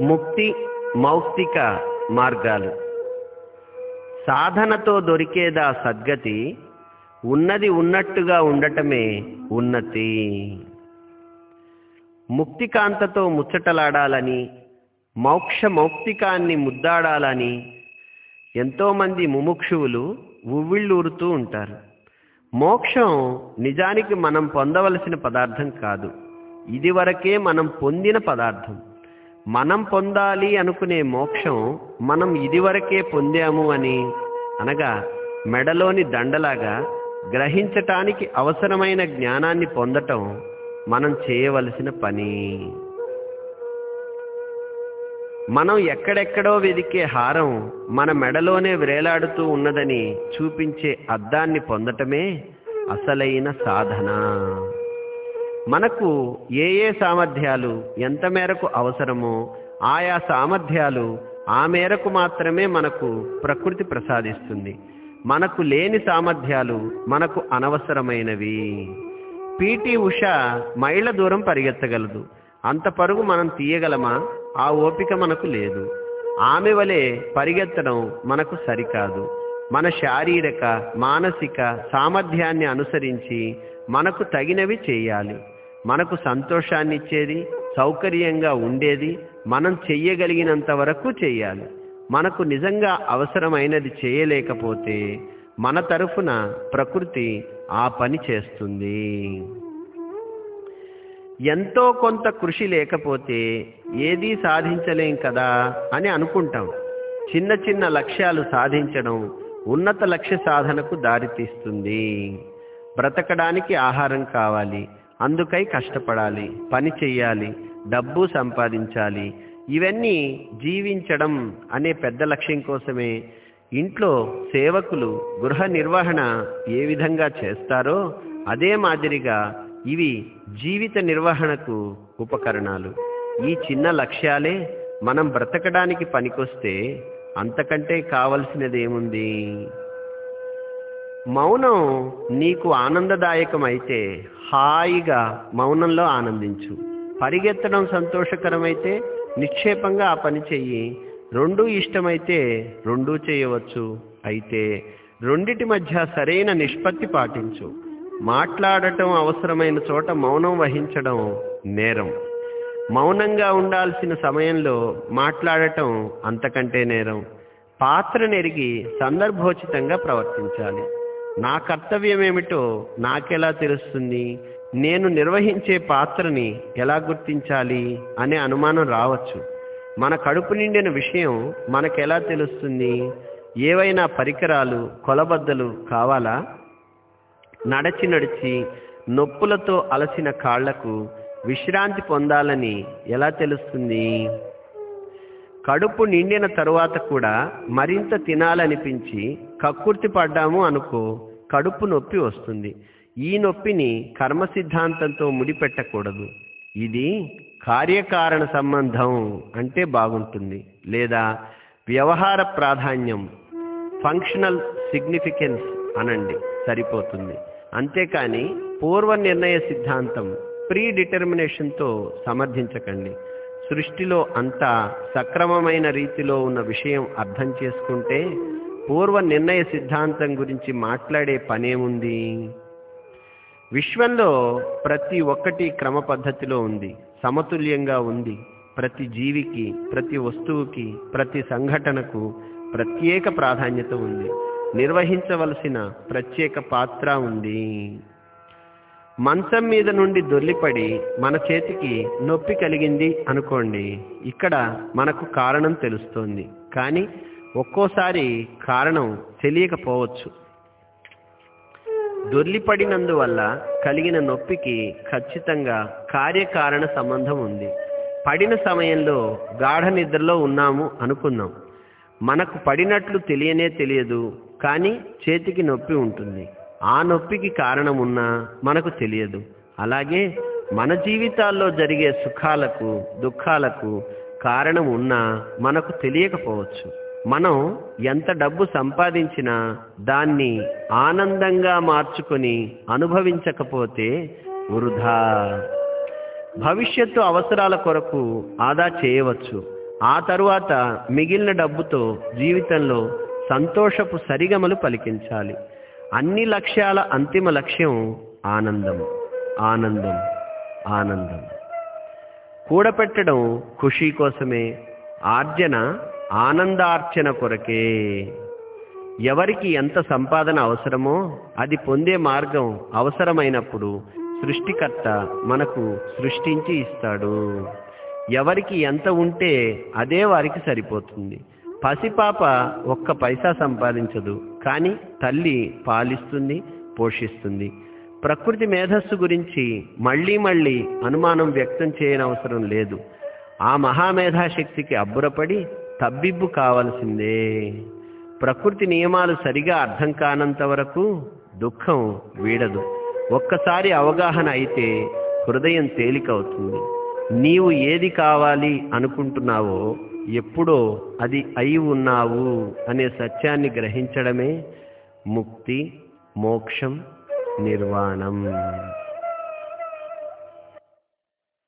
ముక్తి మౌక్తిక మార్గాలు. సాధనతో దొరికేదా సద్గతి? ఉన్నది ఉన్నట్టుగా ఉండటమే ఉన్నతి. ముక్తికాంతతో ముచ్చటలాడాలని మోక్ష మౌక్తికాన్ని ముద్దాడాలని ఎంతోమంది ముముక్షువులు ఉవ్విళ్ళూరుతూ ఉంటారు. మోక్షం నిజానికి మనం పొందవలసిన పదార్థం కాదు. ఇదివరకే మనం పొందిన పదార్థం. మనం పొందాలి అనుకునే మోక్షం మనం ఇదివరకే పొందాము అని అనగా మెడలోని దండలాగా గ్రహించటానికి అవసరమైన జ్ఞానాన్ని పొందటం మనం చేయవలసిన పని. మనం ఎక్కడెక్కడో వెదికే హారం మన మెడలోనే వ్రేలాడుతూ ఉన్నదని చూపించే అద్దాన్ని పొందటమే అసలైన సాధన. మనకు ఏ ఏ సామర్థ్యాలు ఎంత మేరకు అవసరమో ఆయా సామర్థ్యాలు ఆ మేరకు మాత్రమే మనకు ప్రకృతి ప్రసాదిస్తుంది. మనకు లేని సామర్థ్యాలు మనకు అనవసరమైనవి. పీటీ ఉష మైళ్ళ దూరం పరిగెత్తగలదు. అంత పరుగు మనం తీయగలమా? ఆ ఓపిక మనకు లేదు. ఆమె వలె పరిగెత్తడం మనకు సరికాదు. మన శారీరక మానసిక సామర్థ్యాన్ని అనుసరించి మనకు తగినవి చేయాలి. మనకు సంతోషాన్ని ఇచ్చేది సౌకర్యంగా ఉండేది మనం చెయ్యగలిగినంత వరకు చేయాలి మనకు నిజంగా అవసరమైనది చేయలేకపోతే మన తరఫున ప్రకృతి ఆ పని చేస్తుంది. ఎంతో కొంత కృషి లేకపోతే ఏదీ సాధించలేం కదా అని అనుకుంటాం. చిన్న చిన్న లక్ష్యాలు సాధించడం ఉన్నత లక్ష్య సాధనకు దారితీస్తుంది. బ్రతకడానికి ఆహారం కావాలి అందుకై కష్టపడాలి పని చెయ్యాలి డబ్బు సంపాదించాలి. ఇవన్నీ జీవించడం అనే పెద్ద లక్ష్యం కోసమే. ఇంట్లో సేవకులు గృహ నిర్వహణ ఏ విధంగా చేస్తారో అదే మాదిరిగా ఇవి జీవిత నిర్వహణకు ఉపకరణాలు. ఈ చిన్న లక్ష్యాలే మనం బ్రతకడానికి పనికొస్తే అంతకంటే కావలసినదేముంది? మౌనం నీకు ఆనందదాయకమైతే హాయిగా మౌనంలో ఆనందించు. పరిగెత్తడం సంతోషకరమైతే నిక్షేపంగా ఆ పని చెయ్యి. రెండూ ఇష్టమైతే రెండూ చేయవచ్చు. అయితే రెండిటి మధ్య సరైన నిష్పత్తి పాటించు. మాట్లాడటం అవసరమైన చోట మౌనం వహించడం నేరం. మౌనంగా ఉండాల్సిన సమయంలో మాట్లాడటం అంతకంటే నేరం. పాత్ర నెరిగి సందర్భోచితంగా ప్రవర్తించాలి. నా కర్తవ్యం ఏమిటో నాకెలా తెలుస్తుంది? నేను నిర్వహించే పాత్రని ఎలా గుర్తించాలి అనే అనుమానం రావచ్చు. మన కడుపు నిండిన విషయం మనకెలా తెలుస్తుంది? ఏవైనా పరికరాలు కొలబద్దలు కావాలా? నడచి నడిచి నొప్పులతో అలసిన కాళ్ళకు విశ్రాంతి పొందాలని ఎలా తెలుస్తుంది? కడుపు నిండిన తరువాత కూడా మరింత తినాలనిపించి కక్కుర్తి పడ్డాము అనుకో కడుపు నొప్పి వస్తుంది. ఈ నొప్పిని కర్మ సిద్ధాంతంతో ముడిపెట్టకూడదు. ఇది కార్యకారణ సంబంధం అంటే బాగుంటుంది. లేదా వ్యవహార ప్రాధాన్యం ఫంక్షనల్ సిగ్నిఫికెన్స్ అనండి. సరిపోతుంది. అంతేకాని పూర్వ నిర్ణయ సిద్ధాంతం ప్రీ డిటర్మినేషన్తో సమర్థించకండి. సృష్టిలో అంతా సక్రమమైన రీతిలో ఉన్న విషయం అర్థం చేసుకుంటే పూర్వ నిర్ణయ సిద్ధాంతం గురించి మాట్లాడే పనేముంది? విశ్వంలో ప్రతి ఒక్కటి క్రమ పద్ధతిలో ఉంది. సమతుల్యంగా ఉంది. ప్రతి జీవికి ప్రతి వస్తువుకి ప్రతి సంఘటనకు ప్రత్యేక ప్రాధాన్యత ఉంది. నిర్వహించవలసిన ప్రత్యేక పాత్ర ఉంది. మంచం మీద నుండి దొల్లిపడి మన చేతికి నొప్పి కలిగింది అనుకోండి. ఇక్కడ మనకు కారణం తెలుస్తోంది. కానీ ఒక్కోసారి కారణం తెలియకపోవచ్చు. దొర్లిపడినందువల్ల కలిగిన నొప్పికి ఖచ్చితంగా కార్యకారణ సంబంధం ఉంది. పడిన సమయంలో గాఢ నిద్రలో ఉన్నాము అనుకుందాం మనకు పడినట్లు తెలియనే తెలియదు కానీ చేతికి నొప్పి ఉంటుంది. ఆ నొప్పికి కారణం ఉన్నా మనకు తెలియదు. అలాగే మన జీవితాల్లో జరిగే సుఖాలకు దుఃఖాలకు కారణం ఉన్నా మనకు తెలియకపోవచ్చు. మనం ఎంత డబ్బు సంపాదించినా దాన్ని ఆనందంగా మార్చుకొని అనుభవించకపోతే వృధా. భవిష్యత్తు అవసరాల కొరకు ఆదా చేయవచ్చు. ఆ తరువాత మిగిలిన డబ్బుతో జీవితంలో సంతోషపు సరిగమలు పలికించాలి. అన్ని లక్ష్యాల అంతిమ లక్ష్యం ఆనందం ఆనందం ఆనందం. కూడపెట్టడం ఖుషీ కోసమే. ఆర్జన ఆనందార్చన కొరకే. ఎవరికి ఎంత సంపాదన అవసరమో అది పొందే మార్గం అవసరమైనప్పుడు సృష్టికర్త మనకు సృష్టించి ఇస్తాడు. ఎవరికి ఎంత ఉంటే అదే వారికి సరిపోతుంది. పసిపాప ఒక్క పైసా సంపాదించదు కానీ తల్లి పాలిస్తుంది పోషిస్తుంది. ప్రకృతి మేధస్సు గురించి మళ్ళీ మళ్ళీ అనుమానం వ్యక్తం చేయనవసరం లేదు. ఆ మహామేధాశక్తికి అబ్బురపడి తబ్బిబ్బు కావలసిందే. ప్రకృతి నియమాలు సరిగా అర్థం కానంత వరకు దుఃఖం వీడదు. ఒక్కసారి అవగాహన అయితే హృదయం తేలికవుతుంది. నీవు ఏది కావాలి అనుకుంటున్నావో ఎప్పుడో అది అయి ఉన్నావు అనే సత్యాన్ని గ్రహించడమే ముక్తి మోక్షం నిర్వాణం.